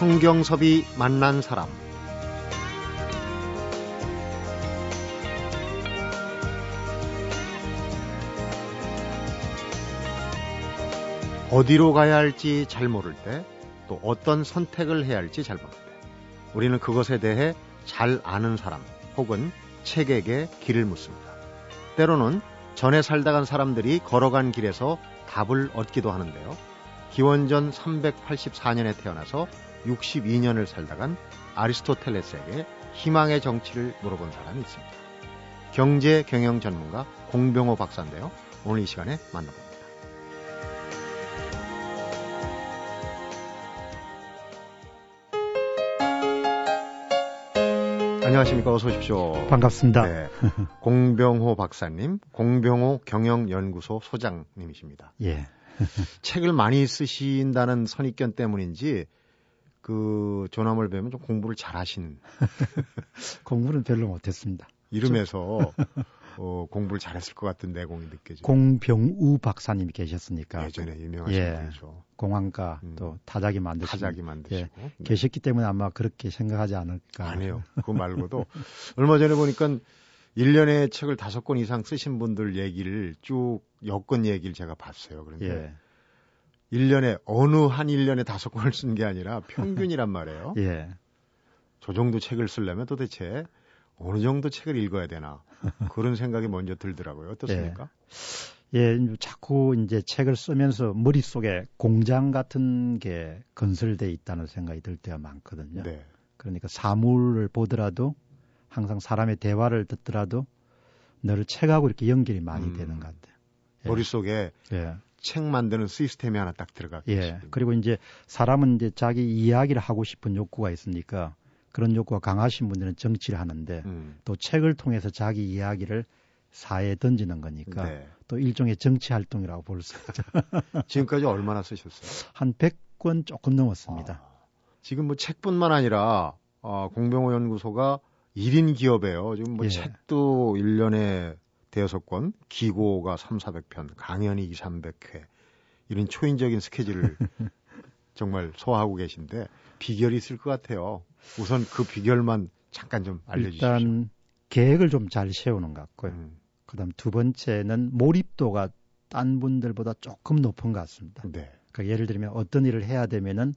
성경섭이 만난 사람 어디로 가야 할지 잘 모를 때 또 어떤 선택을 해야 할지 잘 모를 때 우리는 그것에 대해 잘 아는 사람 혹은 책에게 길을 묻습니다. 때로는 전에 살다 간 사람들이 걸어간 길에서 답을 얻기도 하는데요. 기원전 384년에 태어나서 62년을 살다 간 아리스토텔레스에게 희망의 정치를 물어본 사람이 있습니다. 경제 경영 전문가 공병호 박사인데요. 오늘 이 시간에 만나봅니다. 안녕하십니까. 어서 오십시오. 반갑습니다. 네. 공병호 박사님, 공병호 경영연구소 소장님이십니다. 예. 책을 많이 쓰신다는 선입견 때문인지 그 조남을 뵈면 좀 공부를 잘 하시는. 공부는 별로 못했습니다. 이름에서 어, 공부를 잘했을 것 같은 내공이 느껴지죠. 공병우 박사님이 계셨으니까. 예전에 유명하신 예, 분이죠. 공항가 음. 또 타자기 만드시고. 타자기 만드시고. 예, 네. 계셨기 때문에 아마 그렇게 생각하지 않을까. 아니요. 그거 말고도 얼마 전에 보니까 1년에 책을 다섯 권 이상 쓰신 분들 얘기를 쭉 여권 얘기를 제가 봤어요. 그런데 예. 1년에 어느 한 1년에 다섯 권을 쓴 게 아니라 평균이란 말이에요. 예. 저 정도 책을 쓰려면 도대체 어느 정도 책을 읽어야 되나 그런 생각이 먼저 들더라고요. 어떻습니까? 예. 예, 자꾸 이제 책을 쓰면서 머릿속에 공장 같은 게 건설돼 있다는 생각이 들 때가 많거든요. 네. 그러니까 사물을 보더라도 항상 사람의 대화를 듣더라도 늘 책하고 이렇게 연결이 많이 음, 되는 것 같아요. 예. 머릿속에 예. 책 만드는 시스템이 하나 딱 들어가 예. 그리고 이제 사람은 이제 자기 이야기를 하고 싶은 욕구가 있으니까 그런 욕구가 강하신 분들은 정치를 하는데 음. 또 책을 통해서 자기 이야기를 사회에 던지는 거니까 네. 또 일종의 정치 활동이라고 볼 수 있죠. 지금까지 얼마나 쓰셨어요? 한 100권 조금 넘었습니다. 아, 지금 뭐 책뿐만 아니라 어, 공병호 연구소가 1인 기업이에요. 지금 뭐 예. 책도 1년에 대여섯 권, 기고가 3, 400편, 강연이 2, 300회 이런 초인적인 스케줄을 정말 소화하고 계신데 비결이 있을 것 같아요. 우선 그 비결만 잠깐 좀 알려주십시오. 일단 계획을 좀 잘 세우는 것 같고요. 음. 그다음 두 번째는 몰입도가 딴 분들보다 조금 높은 것 같습니다. 네. 그러니까 예를 들면 어떤 일을 해야 되면은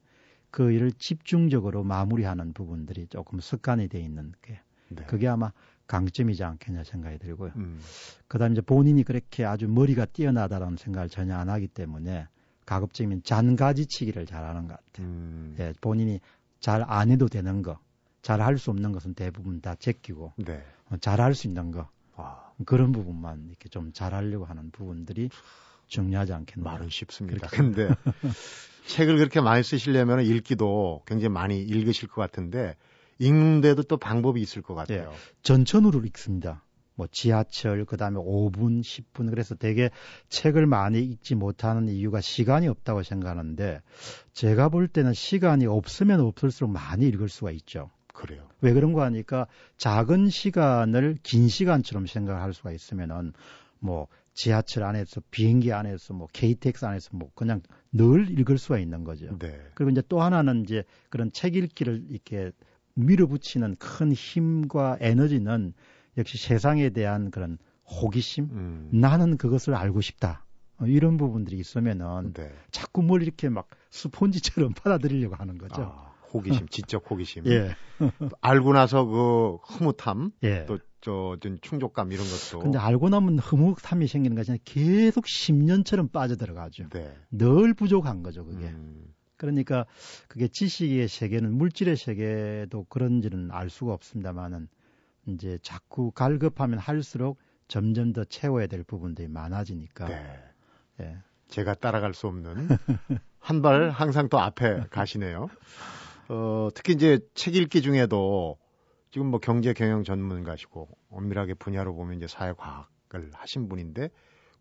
그 일을 집중적으로 마무리하는 부분들이 조금 습관이 돼 있는 게 네. 그게 아마 강점이지 않겠냐 생각이 들고요. 음. 그다음 이제 본인이 그렇게 아주 머리가 뛰어나다라는 생각을 전혀 안 하기 때문에 가급적이면 잔가지치기를 잘하는 것 같아요. 음. 예, 본인이 잘 안 해도 되는 거, 잘 할 수 없는 것은 대부분 다 제끼고 네. 어, 잘할 수 있는 거 아. 그런 부분만 이렇게 좀 잘하려고 하는 부분들이 중요하지 않겠나. 말은 쉽습니다. 근데 책을 그렇게 많이 쓰시려면 읽기도 굉장히 많이 읽으실 것 같은데 읽는데도 또 방법이 있을 것 같아요. 네. 전천후로 읽습니다. 뭐 지하철 그다음에 5분 10분 그래서 되게 책을 많이 읽지 못하는 이유가 시간이 없다고 생각하는데 제가 볼 때는 시간이 없으면 없을수록 많이 읽을 수가 있죠. 그래요. 왜 그런 거 하니까 작은 시간을 긴 시간처럼 생각할 수가 있으면은 뭐 지하철 안에서 비행기 안에서 뭐 KTX 안에서 뭐 그냥 늘 읽을 수가 있는 거죠. 네. 그리고 이제 또 하나는 이제 그런 책 읽기를 이렇게 밀어붙이는 큰 힘과 에너지는 역시 세상에 대한 그런 호기심, 음. 나는 그것을 알고 싶다. 어, 이런 부분들이 있으면은 네. 자꾸 뭘 이렇게 막 스폰지처럼 받아들이려고 하는 거죠. 아, 호기심, 지적 호기심. 예. 알고 나서 그 흐뭇함, 예. 또저 충족감 이런 것도. 근데 알고 나면 흐뭇함이 생기는 아니라 계속 10년처럼 빠져들어가죠. 네. 늘 부족한 거죠, 그게. 음. 그러니까 그게 지식의 세계는 물질의 세계도 그런지는 알 수가 없습니다만은 이제 자꾸 갈급하면 할수록 점점 더 채워야 될 부분들이 많아지니까. 네. 예. 제가 따라갈 수 없는 한 발 항상 더 앞에 가시네요. 어, 특히 이제 책 읽기 중에도 지금 뭐 경제 경영 전문가시고 엄밀하게 분야로 보면 이제 사회과학을 하신 분인데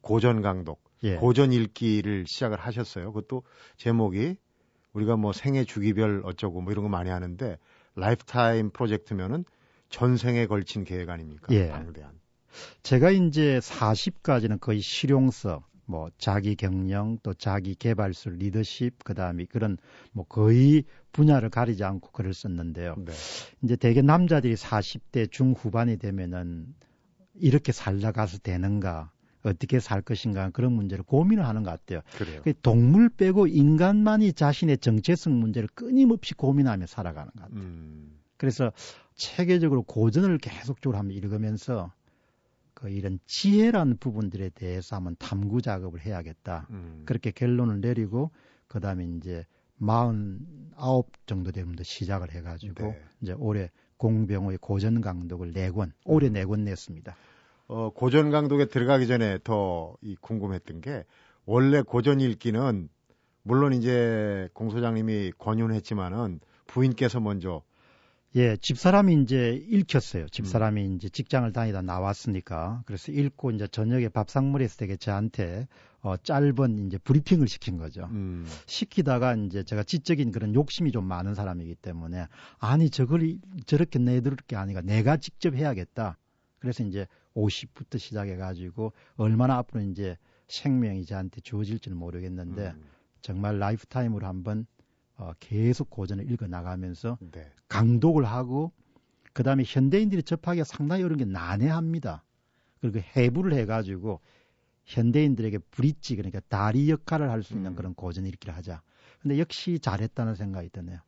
고전 강독, 예. 고전 읽기를 시작을 하셨어요. 그것도 제목이 우리가 뭐 생애 주기별 어쩌고 뭐 이런 거 많이 하는데 lifetime 프로젝트면은 전 생애에 걸친 계획 아닙니까? 예. 방대한. 제가 이제 40까지는 거의 실용서, 뭐 자기 경영 또 자기 개발서 리더십 그다음에 그런 뭐 거의 분야를 가리지 않고 글을 썼는데요. 네. 이제 대개 남자들이 40대 중후반이 되면은 이렇게 살다가서 되는가 어떻게 살 것인가 그런 문제를 고민을 하는 것 같아요. 그래요. 동물 빼고 인간만이 자신의 정체성 문제를 끊임없이 고민하며 살아가는 것 같아요. 음. 그래서 체계적으로 고전을 계속적으로 한번 읽으면서 그 이런 지혜라는 부분들에 대해서 한번 탐구 작업을 해야겠다. 음. 그렇게 결론을 내리고 그다음에 이제 49 정도 되면 시작을 해가지고 네. 이제 올해 공병호의 고전 강독을 네 권, 올해 네권 냈습니다. 어, 고전 강독에 들어가기 전에 더 이 궁금했던 게 원래 고전 읽기는 물론 이제 공 소장님이 권유했지만은 부인께서 먼저 예, 집사람이 이제 읽혔어요. 집사람이 음. 이제 직장을 다니다 나왔으니까. 그래서 읽고 이제 저녁에 밥상머리에서 되게 저한테 어, 짧은 이제 브리핑을 시킨 거죠. 음. 시키다가 이제 제가 지적인 그런 욕심이 좀 많은 사람이기 때문에 아니 저걸 저렇게 내 들을 게 아니라 내가 직접 해야겠다. 그래서 이제 50부터 시작해 가지고 얼마나 앞으로 이제 생명이 저한테 주어질지는 모르겠는데 음. 정말 lifetime으로 한번 어, 계속 고전을 읽어 나가면서 네. 강독을 하고 그 다음에 현대인들이 접하기가 상당히 어려운 게 난해합니다. 그리고 해부를 해가지고 현대인들에게 브릿지 그러니까 다리 역할을 할 수 있는 음. 그런 고전 읽기를 하자. 근데 역시 잘했다는 생각이 드네요.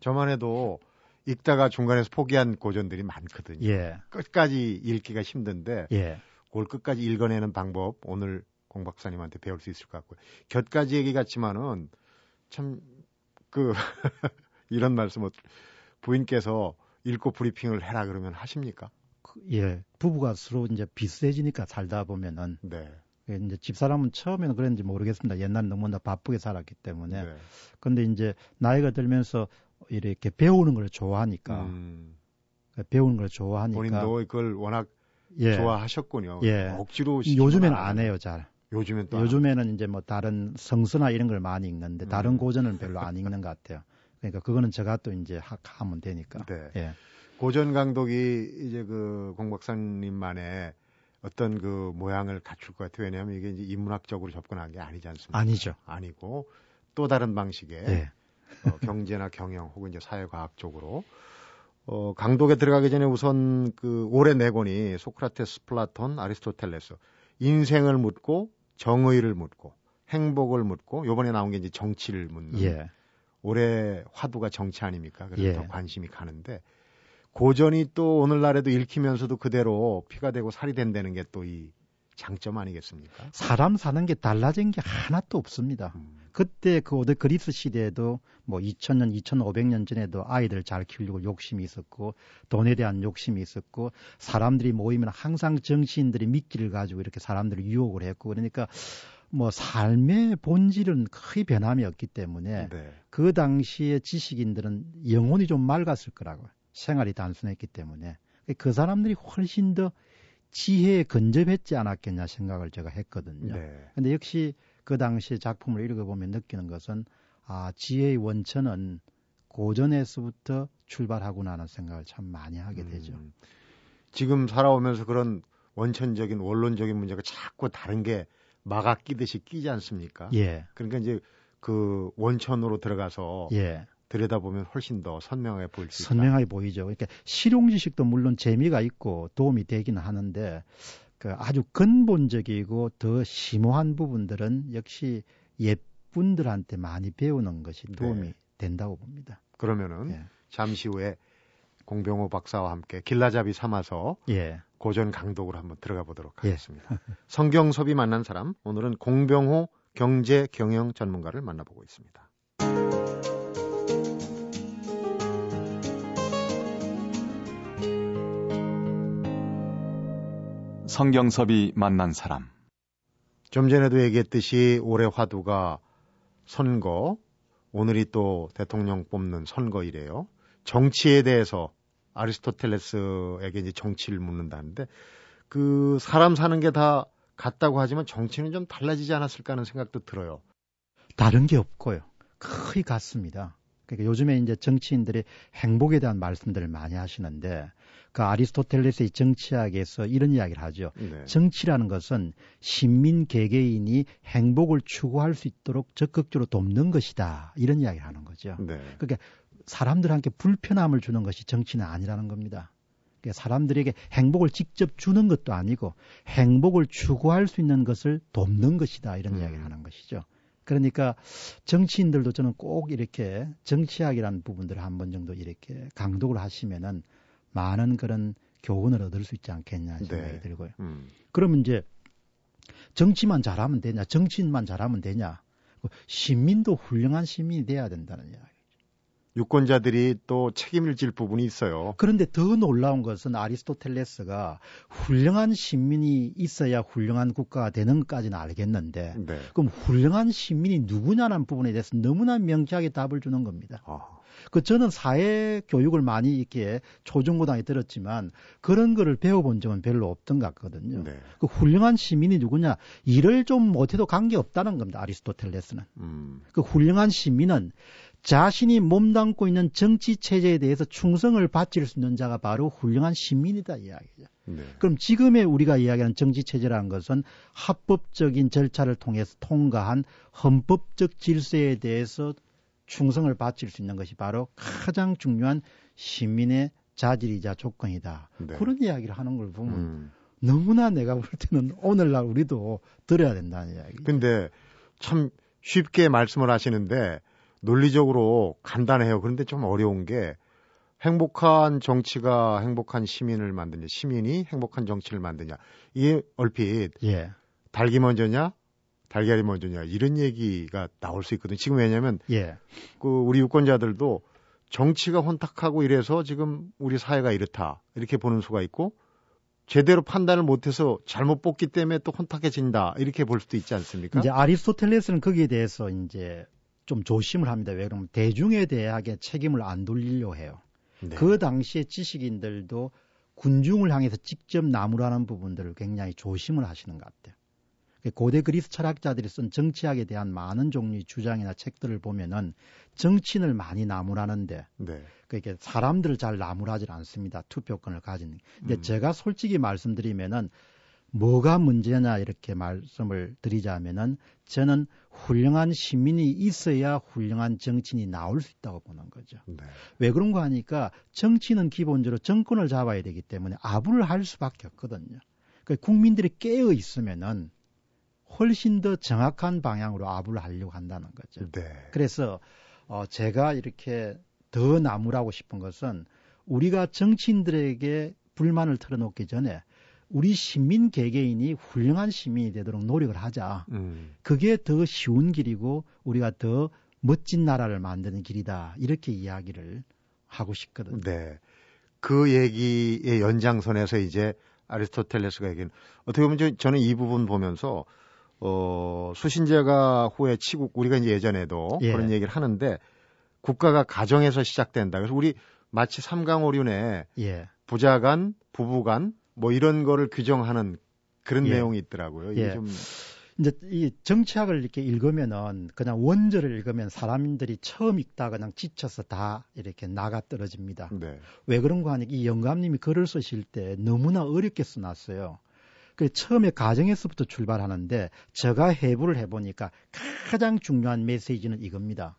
저만 해도 읽다가 중간에서 포기한 고전들이 많거든요. 예. 끝까지 읽기가 힘든데 예. 그걸 끝까지 읽어내는 방법 오늘 공 박사님한테 배울 수 있을 것 같고요. 곁가지 얘기 같지만은 참 그 이런 말씀을 부인께서 읽고 브리핑을 해라 그러면 하십니까? 그, 예, 부부가 서로 이제 비슷해지니까 살다 보면은 네. 예, 이제 집사람은 처음에는 그랬는지 모르겠습니다. 옛날 너무나 바쁘게 살았기 때문에. 네. 근데 이제 나이가 들면서 이렇게 배우는 걸 좋아하니까 음. 배우는 걸 좋아하니까 본인도 그걸 워낙 예. 좋아하셨군요. 예. 억지로 요즘에는 안 해요, 잘. 요즘엔 또 요즘에는 이제 뭐 다른 성서나 이런 걸 많이 읽는데 다른 음. 고전은 별로 안 읽는 것 같아요. 그러니까 그거는 제가 또 이제 하면 되니까. 네. 예. 고전 강독이 이제 그 공박사님만의 어떤 그 모양을 갖출 것 같아요. 왜냐하면 이게 이제 인문학적으로 접근한 게 아니지 않습니까? 아니죠. 아니고 또 다른 방식의 예. 어, 경제나 경영 혹은 이제 사회과학적으로 어, 강독에 들어가기 전에 우선 그 올해 네 권이 소크라테스, 플라톤, 아리스토텔레스 인생을 묻고 정의를 묻고 행복을 묻고 요번에 나온 게 이제 정치를 묻는 예. 올해 화두가 정치 아닙니까? 그래서 예. 더 관심이 가는데 고전이 또 오늘날에도 읽히면서도 그대로 피가 되고 살이 된다는 게 또 이 장점 아니겠습니까? 사람 사는 게 달라진 게 하나도 없습니다. 음. 그때 그 오대 그리스 시대에도 뭐 2000년, 2500년 전에도 아이들 잘 키우려고 욕심이 있었고 돈에 대한 욕심이 있었고 사람들이 모이면 항상 정치인들이 미끼를 가지고 이렇게 사람들을 유혹을 했고 그러니까 뭐 삶의 본질은 거의 변함이 없기 때문에 네. 그 당시에 지식인들은 영혼이 좀 맑았을 거라고 생활이 단순했기 때문에 그 사람들이 훨씬 더 지혜에 근접했지 않았겠냐 생각을 제가 했거든요. 네. 근데 역시 그 당시 작품을 읽어보면 느끼는 것은 아, 지혜의 원천은 고전에서부터 출발하구나라는 생각을 참 많이 하게 되죠. 음, 지금 살아오면서 그런 원천적인 원론적인 문제가 자꾸 다른 게 막아 끼듯이 끼지 않습니까? 예. 그러니까 이제 그 원천으로 들어가서 예. 들여다보면 훨씬 더 선명하게 보일 수 있다. 선명하게 보이죠. 그러니까 실용 지식도 물론 재미가 있고 도움이 되기는 하는데 그 아주 근본적이고 더 심오한 부분들은 역시 옛분들한테 많이 배우는 것이 도움이 네. 된다고 봅니다. 그러면은 예. 잠시 후에 공병호 박사와 함께 길라잡이 삼아서 예. 고전 강독으로 한번 들어가 보도록 예. 하겠습니다. 예. 성경섭이 만난 사람 오늘은 공병호 경제 경영 전문가를 만나보고 있습니다. 성경섭이 만난 사람. 좀 전에도 얘기했듯이 올해 화두가 선거, 오늘이 또 대통령 뽑는 선거이래요. 정치에 대해서 아리스토텔레스에게 이제 정치를 묻는다는데 그 사람 사는 게 다 같다고 하지만 정치는 좀 달라지지 않았을까 하는 생각도 들어요. 다른 게 없고요. 거의 같습니다. 그러니까 요즘에 이제 정치인들이 행복에 대한 말씀들을 많이 하시는데 그 아리스토텔레스의 정치학에서 이런 이야기를 하죠. 네. 정치라는 것은 신민 개개인이 행복을 추구할 수 있도록 적극적으로 돕는 것이다. 이런 이야기를 하는 거죠. 네. 그러니까 사람들한테 불편함을 주는 것이 정치는 아니라는 겁니다. 그러니까 사람들에게 행복을 직접 주는 것도 아니고 행복을 추구할 수 있는 것을 돕는 것이다. 이런 음. 이야기를 하는 것이죠. 그러니까 정치인들도 저는 꼭 이렇게 정치학이라는 부분들을 한 번 정도 이렇게 강독을 하시면은 많은 그런 교훈을 얻을 수 있지 않겠냐 생각이 네. 들고요. 음. 그러면 이제 정치만 잘하면 되냐, 정치인만 잘하면 되냐, 시민도 훌륭한 시민이 돼야 된다는 이야기. 유권자들이 또 책임을 질 부분이 있어요. 그런데 더 놀라운 것은 아리스토텔레스가 훌륭한 시민이 있어야 훌륭한 국가가 되는 것까지는 알겠는데 네. 그럼 훌륭한 시민이 누구냐는 부분에 대해서 너무나 명쾌하게 답을 주는 겁니다. 아. 그 저는 사회 교육을 많이 이렇게 초중고등에 들었지만 그런 거를 배워본 적은 별로 없던 것 같거든요. 네. 그 훌륭한 시민이 누구냐 일을 좀 못해도 관계 없다는 겁니다. 아리스토텔레스는. 음. 그 훌륭한 시민은 자신이 몸담고 있는 정치 체제에 대해서 충성을 바칠 수 있는 자가 바로 훌륭한 시민이다 이야기죠. 네. 그럼 지금의 우리가 이야기하는 정치 체제라는 것은 합법적인 절차를 통해서 통과한 헌법적 질서에 대해서 충성을 바칠 수 있는 것이 바로 가장 중요한 시민의 자질이자 조건이다. 네. 그런 이야기를 하는 걸 보면 음. 너무나 내가 볼 때는 오늘날 우리도 들어야 된다는 이야기. 근데 참 쉽게 말씀을 하시는데 논리적으로 간단해요. 그런데 좀 어려운 게 행복한 정치가 행복한 시민을 만드냐, 시민이 행복한 정치를 만드냐. 이게 얼핏 예. 닭이 먼저냐, 달걀이 먼저냐 이런 얘기가 나올 수 있거든요. 지금 왜냐하면 예. 그 우리 유권자들도 정치가 혼탁하고 이래서 지금 우리 사회가 이렇다 이렇게 보는 수가 있고 제대로 판단을 못해서 잘못 뽑기 때문에 또 혼탁해진다 이렇게 볼 수도 있지 않습니까? 이제 아리스토텔레스는 거기에 대해서 이제 좀 조심을 합니다. 왜 그러면 대중에 대하게 책임을 안 돌리려 해요. 네. 그 당시에 지식인들도 군중을 향해서 직접 나무라는 부분들을 굉장히 조심을 하시는 것 같아요. 고대 그리스 철학자들이 쓴 정치학에 대한 많은 종류의 주장이나 책들을 보면은 정치인을 많이 나무라는데 네. 그게 사람들을 잘 나무라질 않습니다. 투표권을 가진. 근데 음. 제가 솔직히 말씀드리면은 뭐가 문제냐 이렇게 말씀을 드리자면은 저는 훌륭한 시민이 있어야 훌륭한 정치인이 나올 수 있다고 보는 거죠. 네. 왜 그런가 하니까 정치는 기본적으로 정권을 잡아야 되기 때문에 아부를 할 수밖에 없거든요. 그러니까 국민들이 깨어 있으면은 훨씬 더 정확한 방향으로 아부를 하려고 한다는 거죠. 네. 그래서 어 제가 이렇게 더 나무라고 싶은 것은 우리가 정치인들에게 불만을 털어놓기 전에 우리 시민 개개인이 훌륭한 시민이 되도록 노력을 하자. 음. 그게 더 쉬운 길이고 우리가 더 멋진 나라를 만드는 길이다. 이렇게 이야기를 하고 싶거든요. 네. 그 얘기의 연장선에서 이제 아리스토텔레스가 얘기는 어떻게 보면 저는 이 부분 보면서 어 수신제가 후에 치국 우리가 이제 예전에도 예. 그런 얘기를 하는데 국가가 가정에서 시작된다. 그래서 우리 마치 삼강오륜에 예. 부자 간, 부부 간 뭐 이런 거를 규정하는 그런 예. 내용이 있더라고요. 이게 예. 좀 이제 이 정치학을 이렇게 읽으면은 그냥 원절을 읽으면 사람들이 처음 읽다 그냥 지쳐서 다 이렇게 나가 떨어집니다. 네. 왜 그런가 하니 이 영감님이 글을 쓰실 때 너무나 어렵게 써놨어요. 그 처음에 가정에서부터 출발하는데 제가 해부를 해보니까 가장 중요한 메시지는 이겁니다.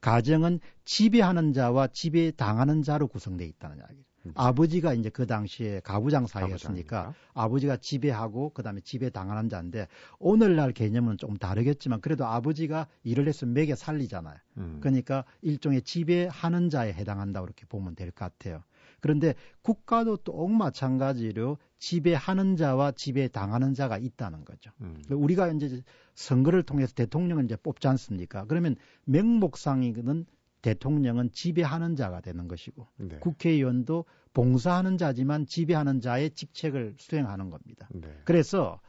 가정은 지배하는 자와 지배당하는 자로 구성되어 있다는 이야기죠. 음. 아버지가 이제 그 당시에 가부장 사이였으니까 아버지가 지배하고 그다음에 지배 당하는 자인데 오늘날 개념은 좀 다르겠지만 그래도 아버지가 일을 해서 매개 살리잖아요. 음. 그러니까 일종의 지배하는 자에 해당한다 그렇게 보면 될 것 같아요. 그런데 국가도 또 마찬가지로 지배하는 자와 지배당하는 자가 있다는 거죠. 음. 우리가 이제 선거를 통해서 대통령을 이제 뽑지 않습니까? 그러면 명목상이는 대통령은 지배하는 자가 되는 것이고 네. 국회의원도 봉사하는 자지만 지배하는 자의 직책을 수행하는 겁니다. 네. 그래서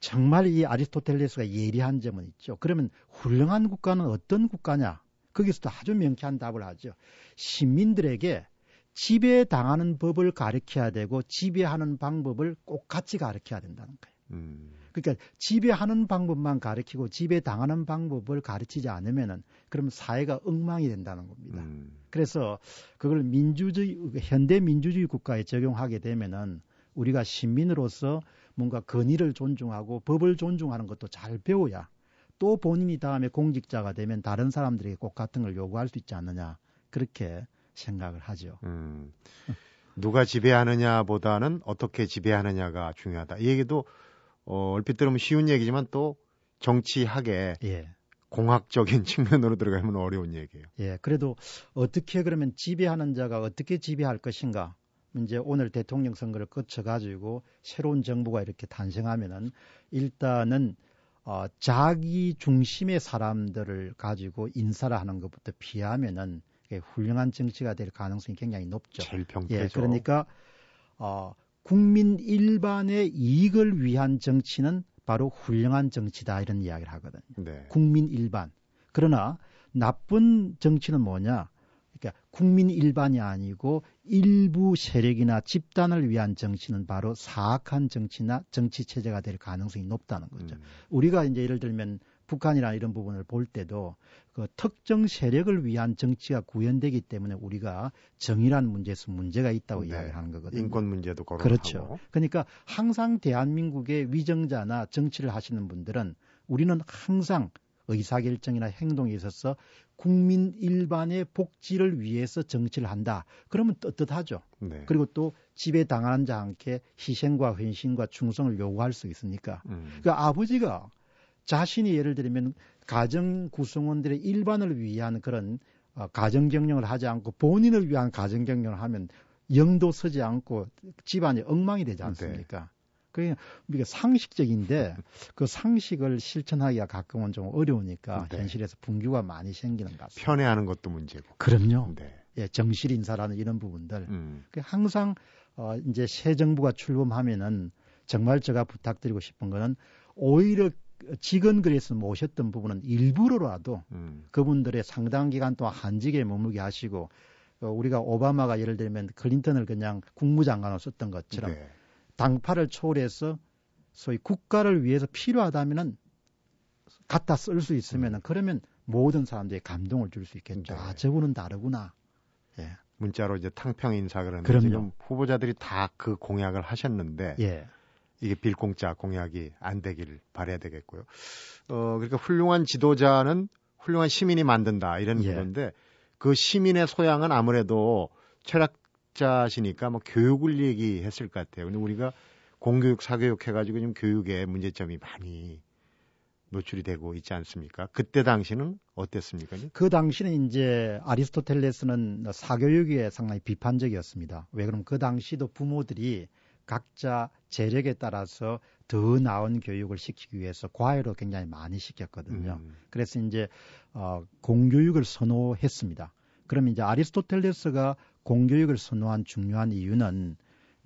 정말 이 아리스토텔레스가 예리한 점은 있죠. 그러면 훌륭한 국가는 어떤 국가냐? 거기서도 아주 명쾌한 답을 하죠. 시민들에게 지배당하는 법을 가르쳐야 되고 지배하는 방법을 꼭 같이 가르쳐야 된다는 거예요. 음. 그러니까 지배하는 방법만 가르치고 지배당하는 방법을 가르치지 않으면은 그러면 사회가 엉망이 된다는 겁니다. 음. 그래서 그걸 민주주의 현대 민주주의 국가에 적용하게 되면은 우리가 시민으로서 뭔가 권위를 존중하고 법을 존중하는 것도 잘 배워야 또 본인이 다음에 공직자가 되면 다른 사람들에게 꼭 같은 걸 요구할 수 있지 않느냐 그렇게 생각을 하죠. 음. 누가 지배하느냐보다는 어떻게 지배하느냐가 중요하다. 이 얘기도 어, 얼핏 들으면 쉬운 얘기지만 또 정치학에 예. 공학적인 측면으로 들어가면 어려운 얘기예요. 예, 그래도 어떻게 그러면 지배하는 자가 어떻게 지배할 것인가? 이제 오늘 대통령 선거를 거쳐 가지고 새로운 정부가 이렇게 탄생하면은 일단은 어, 자기 중심의 사람들을 가지고 인사를 하는 것부터 피하면은 훌륭한 정치가 될 가능성이 굉장히 높죠. 제일 평가죠. 예, 그러니까 어, 국민 일반의 이익을 위한 정치는 바로 훌륭한 정치다 이런 이야기를 하거든요. 네. 국민 일반. 그러나 나쁜 정치는 뭐냐? 그러니까 국민 일반이 아니고 일부 세력이나 집단을 위한 정치는 바로 사악한 정치나 정치 체제가 될 가능성이 높다는 거죠. 음. 우리가 이제 예를 들면 북한이나 이런 부분을 볼 때도 그 특정 세력을 위한 정치가 구현되기 때문에 우리가 정의란 문제에서 문제가 있다고 네. 이야기하는 거거든요. 인권 문제도 거론하고. 그렇죠. 그러니까 항상 대한민국의 위정자나 정치를 하시는 분들은 우리는 항상 의사결정이나 행동에 있어서 국민 일반의 복지를 위해서 정치를 한다. 그러면 떳떳하죠. 네. 그리고 또 집에 당하는 자한테 희생과 헌신과 충성을 요구할 수 있으니까. 음. 그러니까 아버지가 자신이 예를 들면 가정 구성원들의 일반을 위한 그런 어, 가정 경영을 하지 않고 본인을 위한 가정 경영을 하면 영도 서지 않고 집안이 엉망이 되지 않습니까? 네. 그게 우리가 상식적인데 그 상식을 실천하기가 가끔은 좀 어려우니까 네. 현실에서 분규가 많이 생기는 것 같습니다. 편애하는 것도 문제고. 그럼요. 네. 예, 정실 인사라는 이런 부분들. 음. 그 항상 어 이제 새 정부가 출범하면은 정말 제가 부탁드리고 싶은 거는 오히려 직원그에서 모셨던 부분은 일부러라도 음. 그분들의 상당 기간 동안 한직에 머물게 하시고 어, 우리가 오바마가 예를 들면 클린턴을 그냥 국무장관으로 썼던 것처럼 네. 당파를 초월해서 소위 국가를 위해서 필요하다면은 갖다 쓸 수 있으면은 음. 그러면 모든 사람들이 감동을 줄 수 있겠죠. 네. 아, 저분은 다르구나. 예. 문자로 이제 탕평 인사 그러는데 지금 후보자들이 다 그 공약을 하셨는데 예. 이게 빌공짜 공약이 안 되길 바래야 되겠고요. 어, 그러니까 훌륭한 지도자는 훌륭한 시민이 만든다 이런 예. 건데 그 시민의 소양은 아무래도 철학자시니까 뭐 교육을 얘기했을 것 같아요. 근데 우리가 공교육, 사교육 해가지고 지금 교육에 문제점이 많이 노출이 되고 있지 않습니까? 그때 당시는 어땠습니까? 그 당시는 이제 아리스토텔레스는 사교육에 상당히 비판적이었습니다. 왜 그러면 그 당시도 부모들이 각자 재력에 따라서 더 나은 교육을 시키기 위해서 과외로 굉장히 많이 시켰거든요. 음. 그래서 이제 어, 공교육을 선호했습니다. 그럼 이제 아리스토텔레스가 공교육을 선호한 중요한 이유는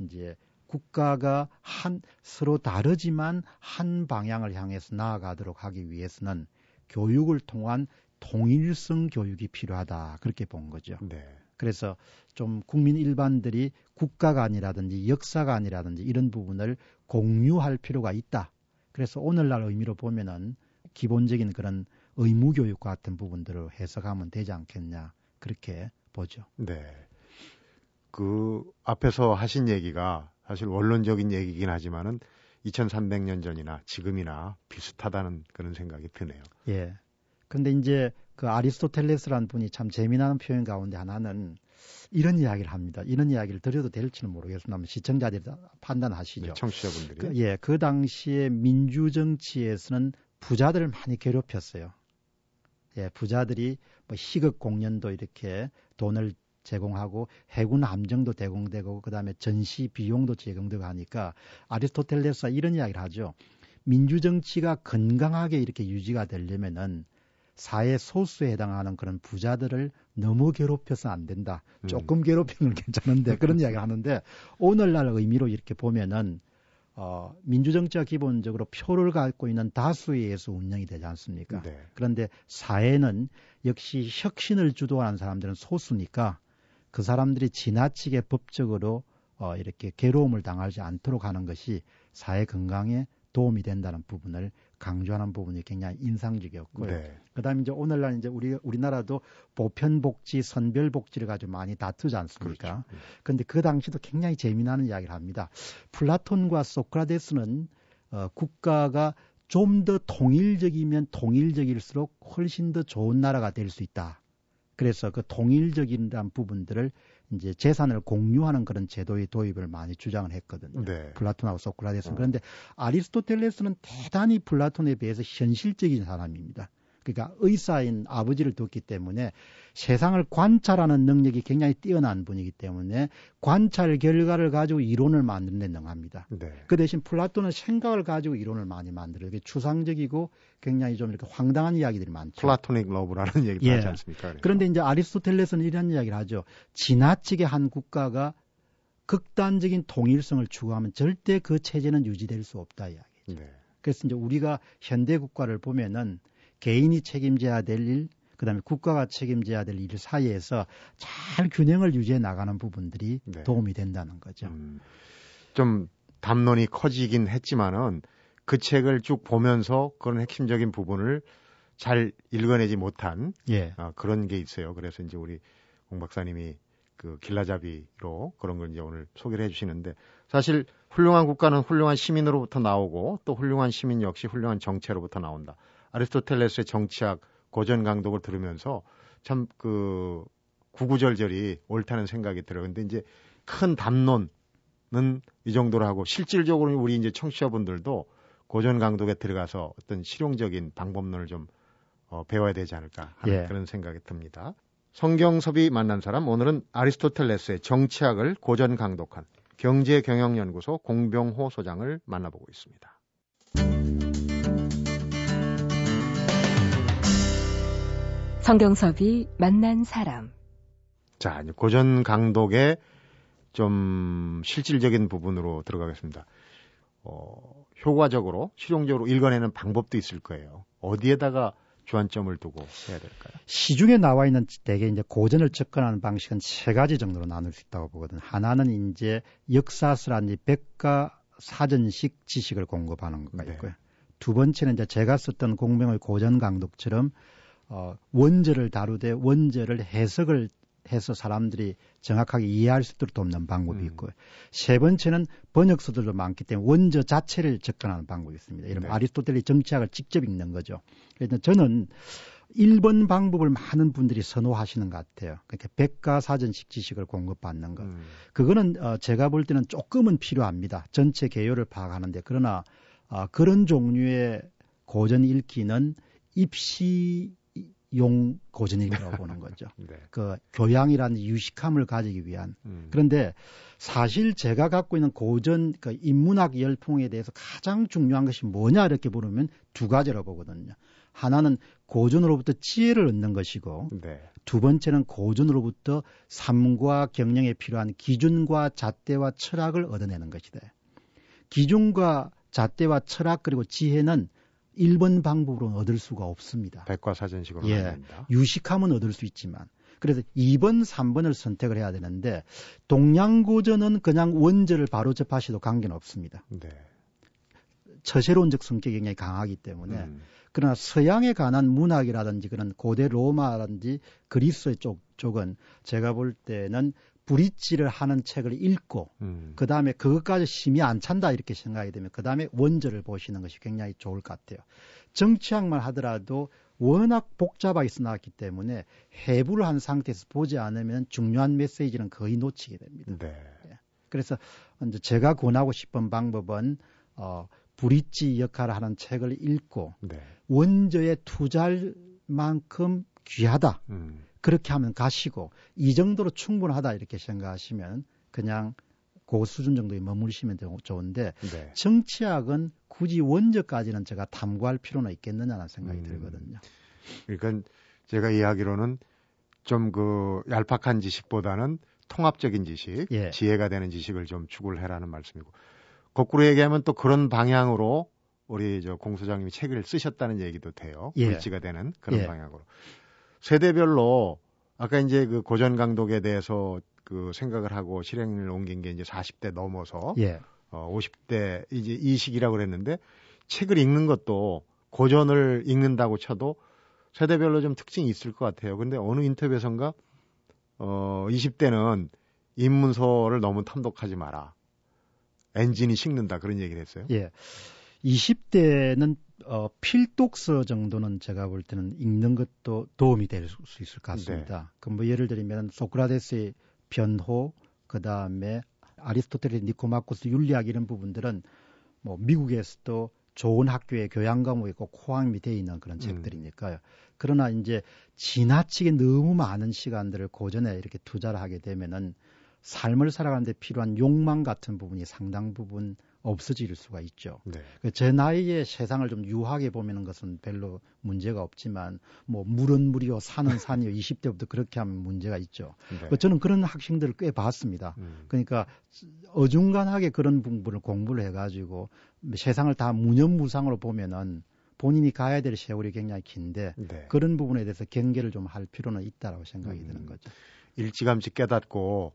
이제 국가가 한 서로 다르지만 한 방향을 향해서 나아가도록 하기 위해서는 교육을 통한 통일성 교육이 필요하다 그렇게 본 거죠. 네. 그래서 좀 국민 일반들이 국가가 아니라든지 역사가 아니라든지 이런 부분을 공유할 필요가 있다. 그래서 오늘날 의미로 보면은 기본적인 그런 의무 교육 같은 부분들을 해석하면 되지 않겠냐. 그렇게 보죠. 네. 그 앞에서 하신 얘기가 사실 원론적인 얘기긴 하지만은 2300년 전이나 지금이나 비슷하다는 그런 생각이 드네요. 예. 근데 이제 그 아리스토텔레스라는 분이 참 재미나는 표현 가운데 하나는 이런 이야기를 합니다. 이런 이야기를 드려도 될지는 모르겠습니다만 시청자들이 판단하시죠. 네, 청취자분들이. 그, 예, 그 당시에 민주 정치에서는 부자들을 많이 괴롭혔어요. 예, 부자들이 뭐 희극 공연도 이렇게 돈을 제공하고 해군 함정도 제공되고 그다음에 전시 비용도 제공되고 하니까 아리스토텔레스가 이런 이야기를 하죠. 민주 정치가 건강하게 이렇게 유지가 되려면은 사회 소수에 해당하는 그런 부자들을 너무 괴롭혀서 안 된다. 음. 조금 괴롭히는 괜찮은데 그런 이야기 하는데 오늘날 의미로 이렇게 보면은 어, 민주정치가 기본적으로 표를 갖고 있는 다수에 의해서 운영이 되지 않습니까? 네. 그런데 사회는 역시 혁신을 주도하는 사람들은 소수니까 그 사람들이 지나치게 법적으로 어, 이렇게 괴로움을 당하지 않도록 하는 것이 사회 건강에 도움이 된다는 부분을 강조하는 부분이 굉장히 인상적이었고요. 네. 그다음에 이제 오늘날 이제 우리 우리나라도 보편 복지, 선별 복지를 가지고 많이 다투지 않습니까? 그렇죠. 그런데 그 당시도 굉장히 재미나는 이야기를 합니다. 플라톤과 소크라테스는 어, 국가가 좀 더 통일적이면 통일적일수록 훨씬 더 좋은 나라가 될 수 있다. 그래서 그 통일적인 부분들을 이제 재산을 공유하는 그런 제도의 도입을 많이 주장을 했거든요. 네. 플라톤하고 소크라테스는. 어. 그런데 아리스토텔레스는 대단히 플라톤에 비해서 현실적인 사람입니다. 그러니까 의사인 아버지를 뒀기 때문에 세상을 관찰하는 능력이 굉장히 뛰어난 분이기 때문에 관찰 결과를 가지고 이론을 만드는 데 능합니다. 네. 그 대신 플라톤은 생각을 가지고 이론을 많이 만들어요. 이게 추상적이고 굉장히 좀 이렇게 황당한 이야기들이 많죠. 플라토닉 러브라는 얘기도 예. 하지 않습니까? 그러니까. 그런데 이제 아리스토텔레스는 이런 이야기를 하죠. 지나치게 한 국가가 극단적인 통일성을 추구하면 절대 그 체제는 유지될 수 없다 이야기죠. 네. 그래서 이제 우리가 현대 국가를 보면은 개인이 책임져야 될 일, 그 다음에 국가가 책임져야 될 일 사이에서 잘 균형을 유지해 나가는 부분들이 네. 도움이 된다는 거죠. 음, 좀 담론이 커지긴 했지만은 그 책을 쭉 보면서 그런 핵심적인 부분을 잘 읽어내지 못한 예. 어, 그런 게 있어요. 그래서 이제 우리 공 박사님이 그 길라잡이로 그런 걸 이제 오늘 소개를 해주시는데 사실 훌륭한 국가는 훌륭한 시민으로부터 나오고 또 훌륭한 시민 역시 훌륭한 정체로부터 나온다. 아리스토텔레스의 정치학 고전 강독을 들으면서 참 그 구구절절이 옳다는 생각이 들어요. 근데 이제 큰 담론은 이 정도로 하고 실질적으로 우리 이제 청취자분들도 고전 강독에 들어가서 어떤 실용적인 방법론을 좀 어, 배워야 되지 않을까 하는 예. 그런 생각이 듭니다. 성경섭이 만난 사람 오늘은 아리스토텔레스의 정치학을 고전 강독한 경제경영연구소 공병호 소장을 만나보고 있습니다. 성경섭이 만난 사람. 자, 이제 고전 강독의 좀 실질적인 부분으로 들어가겠습니다. 어, 효과적으로, 실용적으로 읽어내는 방법도 있을 거예요. 어디에다가 주안점을 두고 해야 될까요? 시중에 나와 있는 대개 이제 고전을 접근하는 방식은 세 가지 정도로 나눌 수 있다고 보거든. 하나는 이제 역사스란 백과 사전식 지식을 공급하는 것가 네. 있고요. 네. 두 번째는 이제 제가 썼던 공명의 고전 강독처럼 어, 원제를 다루되 원제를 해석을 해서 사람들이 정확하게 이해할 수 있도록 돕는 방법이 음. 있고요. 세 번째는 번역서들도 많기 때문에 원저 자체를 접근하는 방법이 있습니다. 이런 네. 아리스토텔의 정치학을 직접 읽는 거죠. 그래서 저는 1번 방법을 많은 분들이 선호하시는 것 같아요. 그러니까 백과사전식 지식을 공급받는 것. 음. 그거는 어, 제가 볼 때는 조금은 필요합니다. 전체 개요를 파악하는데 그러나 어, 그런 종류의 고전 읽기는 입시 용 고전이라고 보는 거죠. 네. 그 교양이라는 유식함을 가지기 위한. 음. 그런데 사실 제가 갖고 있는 고전 그 인문학 열풍에 대해서 가장 중요한 것이 뭐냐 이렇게 물으면 두 가지라고 보거든요. 하나는 고전으로부터 지혜를 얻는 것이고 네. 두 번째는 고전으로부터 삶과 경영에 필요한 기준과 잣대와 철학을 얻어내는 것이다. 기준과 잣대와 철학 그리고 지혜는 1번 방법으로 얻을 수가 없습니다. 백과사전식으로 예. 유식함은 얻을 수 있지만 그래서 2번, 3번을 선택을 해야 되는데 동양고전은 그냥 원제를 바로 접하셔도 관계는 없습니다. 네. 처세론적 성격이 굉장히 강하기 때문에 음. 그러나 서양에 관한 문학이라든지 그런 고대 로마라든지 그리스 쪽 쪽은 제가 볼 때는 브릿지를 하는 책을 읽고 음. 그 다음에 그것까지 심이 안 찬다 이렇게 생각이 되면 그 다음에 원저를 보시는 것이 굉장히 좋을 것 같아요. 정치학만 하더라도 워낙 복잡하게 써놨기 때문에 해부를 한 상태에서 보지 않으면 중요한 메시지는 거의 놓치게 됩니다. 네. 예. 그래서 이제 제가 권하고 싶은 방법은 어, 브릿지 역할을 하는 책을 읽고 네. 원저에 투자할 만큼 귀하다. 음. 그렇게 하면 가시고 이 정도로 충분하다 이렇게 생각하시면 그냥 그 수준 정도에 머무르시면 좋은데 네. 정치학은 굳이 원저까지는 제가 탐구할 필요는 있겠느냐는 생각이 음, 들거든요. 그러니까 제가 이야기로는 좀 그 얄팍한 지식보다는 통합적인 지식, 예. 지혜가 되는 지식을 좀 추구를 해라는 말씀이고 거꾸로 얘기하면 또 그런 방향으로 우리 저 공소장님이 책을 쓰셨다는 얘기도 돼요. 예. 물지가 되는 그런 예. 방향으로. 세대별로 아까 이제 그 고전 강독에 대해서 그 생각을 하고 실행을 옮긴 게 이제 40대 넘어서 예. 어, 50대 이제 이 시기라고 그랬는데 책을 읽는 것도 고전을 읽는다고 쳐도 세대별로 좀 특징이 있을 것 같아요. 근데 어느 인터뷰에선가 어 20대는 입문서를 너무 탐독하지 마라. 엔진이 식는다 그런 얘기를 했어요. 예. 20대는 어, 필독서 정도는 제가 볼 때는 읽는 것도 도움이 될 수 있을 것 같습니다. 네. 그뭐 예를 들면 소크라테스의 변호, 그 다음에 아리스토텔의 니코마코스 윤리학 이런 부분들은 뭐 미국에서도 좋은 학교에 교양 과목이 있고 코항이 돼 있는 그런 음. 책들이니까요. 그러나 이제 지나치게 너무 많은 시간들을 고전에 이렇게 투자를 하게 되면은 삶을 살아가는데 필요한 욕망 같은 부분이 상당 부분 없어질 수가 있죠. 네. 그제 나이에 세상을 좀 유하게 보면은 것은 별로 문제가 없지만 뭐 물은 물이요 산은 산이요 20대부터 그렇게 하면 문제가 있죠. 네. 그 저는 그런 학생들을 꽤 봤습니다. 음. 그러니까 어중간하게 그런 부분을 공부를 해가지고 세상을 다 무념무상으로 보면은 본인이 가야 될 세월이 굉장히 긴데 네. 그런 부분에 대해서 경계를 좀 할 필요는 있다라고 생각이 음. 드는 거죠. 일찌감치 깨닫고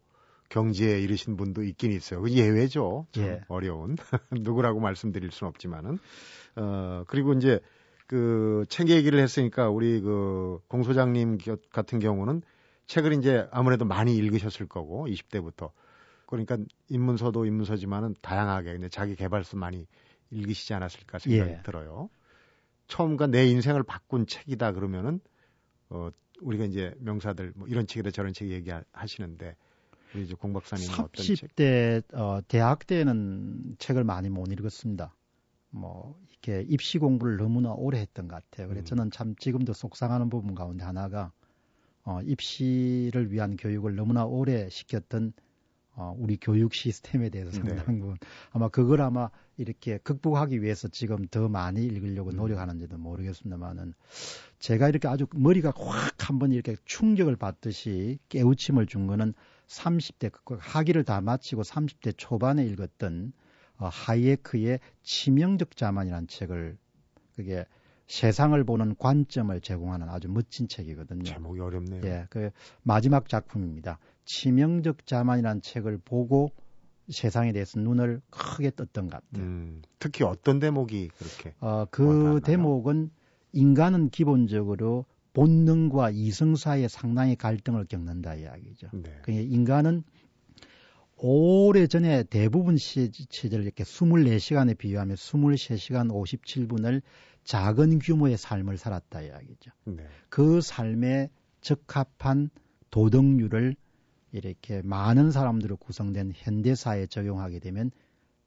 경지에 이르신 분도 있긴 있어요. 그 예외죠. 예. 어려운 누구라고 말씀드릴 수는 없지만은 어 그리고 이제 그 책 얘기를 했으니까 우리 그 공소장님 같은 경우는 책을 이제 아무래도 많이 읽으셨을 거고 20대부터 그러니까 입문서도 입문서지만은 다양하게 근데 자기 개발서 많이 읽으시지 않았을까 생각이 예. 들어요. 처음과 내 인생을 바꾼 책이다 그러면은 어 우리가 이제 명사들 뭐 이런 책이다 저런 책 얘기하시는데 우리 이제 공 박사님은 어떤 책? 30대 어, 대학 때는 책을 많이 못 읽었습니다. 뭐 이렇게 입시 공부를 너무나 오래 했던 것 같아요. 그래서 음. 저는 참 지금도 속상하는 부분 가운데 하나가 어, 입시를 위한 교육을 너무나 오래 시켰던 어, 우리 교육 시스템에 대해서 네. 상당 부분 네. 아마 그걸 아마 이렇게 극복하기 위해서 지금 더 많이 읽으려고 음. 노력하는지도 모르겠습니다만은 제가 이렇게 아주 머리가 확 한번 이렇게 충격을 받듯이 깨우침을 준 거는 30대 그 학위를 다 마치고 30대 초반에 읽었던 어, 하이에크의 치명적 자만이라는 책을 그게 세상을 보는 관점을 제공하는 아주 멋진 책이거든요. 제목이 어렵네요. 예, 그 마지막 작품입니다. 치명적 자만이라는 책을 보고 세상에 대해서 눈을 크게 떴던 것 같아요. 음, 특히 어떤 대목이 그렇게? 어, 그 대목은 인간은 기본적으로 본능과 이성 사이에 상당히 갈등을 겪는다 이야기죠. 네. 그러니까 인간은 오래 전에 대부분 시제를 이렇게 24시간에 비유하면 23시간 57분을 작은 규모의 삶을 살았다 이야기죠. 네. 그 삶에 적합한 도덕률을 이렇게 많은 사람들로 구성된 현대사에 적용하게 되면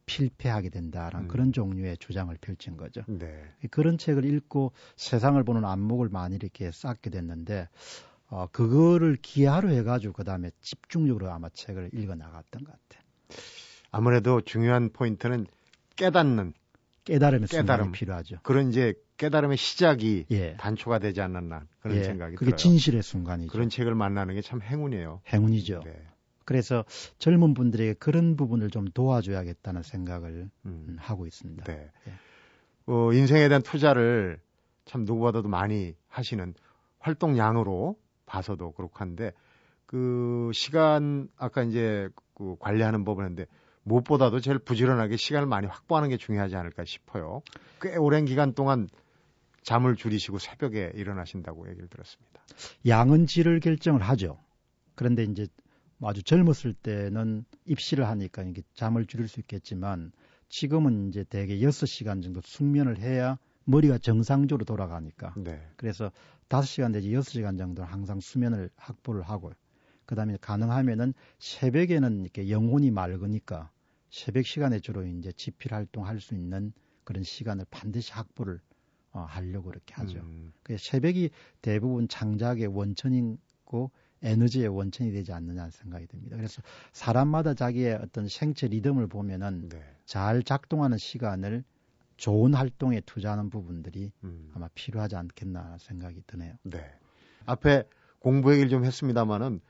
필패하게 된다라는 음. 그런 종류의 주장을 펼친 거죠. 네. 그런 책을 읽고 세상을 보는 안목을 많이 이렇게 쌓게 됐는데 어, 그거를 기하로 해가지고 그 다음에 집중적으로 아마 책을 읽어 나갔던 것 같아요. 아무래도 중요한 포인트는 깨닫는 깨달음의 깨달음 필요하죠. 그런 이제 깨달음의 시작이 예. 단초가 되지 않았나 그런 예. 생각이 그게 들어요. 진실의 순간이죠. 그런 책을 만나는 게 참 행운이에요. 행운이죠. 네. 그래서 젊은 분들에게 그런 부분을 좀 도와줘야겠다는 생각을 음. 하고 있습니다. 네. 네. 어, 인생에 대한 투자를 참 누구보다도 많이 하시는 활동량으로 봐서도 그렇고 한데 그 시간 아까 이제 그 관리하는 법을 했는데 무엇보다도 제일 부지런하게 시간을 많이 확보하는 게 중요하지 않을까 싶어요. 꽤 오랜 기간 동안 잠을 줄이시고 새벽에 일어나신다고 얘기를 들었습니다. 양은 질을 결정을 하죠. 그런데 이제 뭐 아주 젊었을 때는 입시를 하니까 이게 잠을 줄일 수 있겠지만 지금은 이제 대개 6시간 정도 숙면을 해야 머리가 정상적으로 돌아가니까. 네. 그래서 5시간 내지 6시간 정도는 항상 수면을 확보를 하고 그다음에 가능하면은 새벽에는 이렇게 영혼이 맑으니까 새벽 시간에 주로 이제 집필 활동할 수 있는 그런 시간을 반드시 확보를 어, 하려고 그렇게 하죠. 음. 그 새벽이 대부분 창작의 원천이고 에너지의 원천이 되지 않느냐 생각이 듭니다. 그래서 사람마다 자기의 어떤 생체 리듬을 보면은 네. 잘 작동하는 시간을 좋은 활동에 투자하는 부분들이 음. 아마 필요하지 않겠나 생각이 드네요. 네. 앞에 공부 얘기를 좀 했습니다만은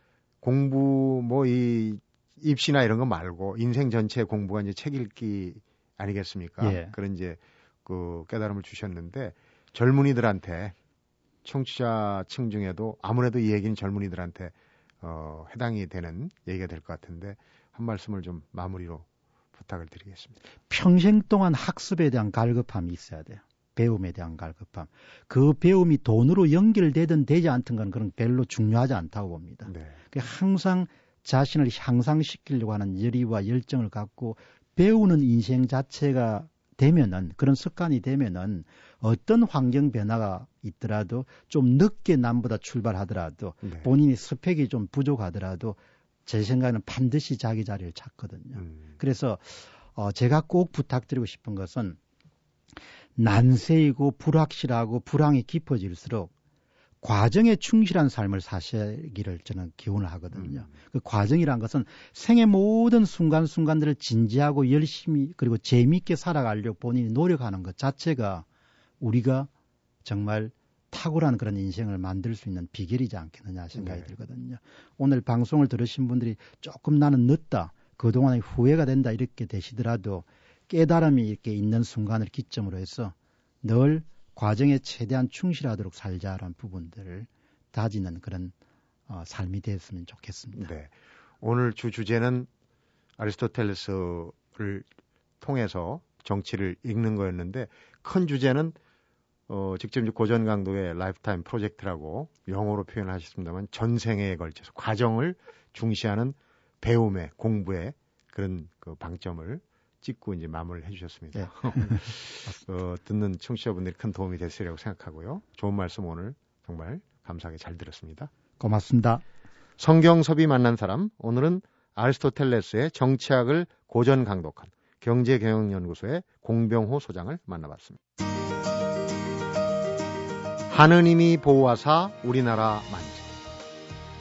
공부 뭐 이 입시나 이런 거 말고 인생 전체 공부가 이제 책 읽기 아니겠습니까? 예. 그런 이제 그 깨달음을 주셨는데 젊은이들한테 청취자층 중에도 아무래도 이 얘기는 젊은이들한테 어, 해당이 되는 얘기가 될 것 같은데 한 말씀을 좀 마무리로 부탁을 드리겠습니다. 평생 동안 학습에 대한 갈급함이 있어야 돼요. 배움에 대한 갈급함. 그 배움이 돈으로 연결되든 되지 않든 건 그런 별로 중요하지 않다고 봅니다. 네. 항상 자신을 향상시키려고 하는 열의와 열정을 갖고 배우는 인생 자체가 되면은 그런 습관이 되면은 어떤 환경 변화가 있더라도 좀 늦게 남보다 출발하더라도 네. 본인이 스펙이 좀 부족하더라도 제 생각에는 반드시 자기 자리를 찾거든요. 음. 그래서 어 제가 꼭 부탁드리고 싶은 것은 난세이고 불확실하고 불황이 깊어질수록 과정에 충실한 삶을 사시기를 저는 기원을 하거든요. 음. 그 과정이란 것은 생의 모든 순간순간들을 진지하고 열심히 그리고 재미있게 살아가려고 본인이 노력하는 것 자체가 우리가 정말 탁월한 그런 인생을 만들 수 있는 비결이지 않겠느냐 생각이 네. 들거든요. 오늘 방송을 들으신 분들이 조금 나는 늦다, 그동안에 후회가 된다 이렇게 되시더라도 깨달음이 이렇게 있는 순간을 기점으로 해서 늘 과정에 최대한 충실하도록 살자라는 부분들을 다지는 그런 어, 삶이 됐으면 좋겠습니다. 네. 오늘 주 주제는 아리스토텔레스를 통해서 정치를 읽는 거였는데 큰 주제는 어, 직접 고전 강독의 lifetime 프로젝트라고 영어로 표현하셨습니다만 전생에 걸쳐서 과정을 중시하는 배움의 공부의 그런 그 방점을 찍고 이제 마무리를 해주셨습니다. 네. 어, 듣는 청취자분들이 큰 도움이 됐으리라고 생각하고요. 좋은 말씀 오늘 정말 감사하게 잘 들었습니다. 고맙습니다. 성경섭이 만난 사람 오늘은 아리스토텔레스의 정치학을 고전 강독한 경제경영연구소의 공병호 소장을 만나봤습니다. 하느님이 보호하사 우리나라 만지.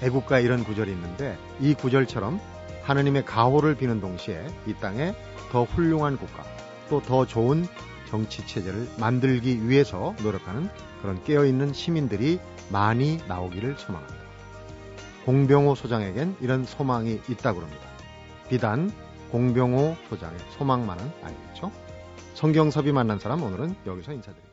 애국가 이런 구절이 있는데 이 구절처럼 하느님의 가호를 비는 동시에 이 땅에 더 훌륭한 국가 또 더 좋은 정치 체제를 만들기 위해서 노력하는 그런 깨어있는 시민들이 많이 나오기를 소망합니다. 공병호 소장에겐 이런 소망이 있다고 합니다. 비단 공병호 소장의 소망만은 아니겠죠. 성경섭이 만난 사람 오늘은 여기서 인사드립니다.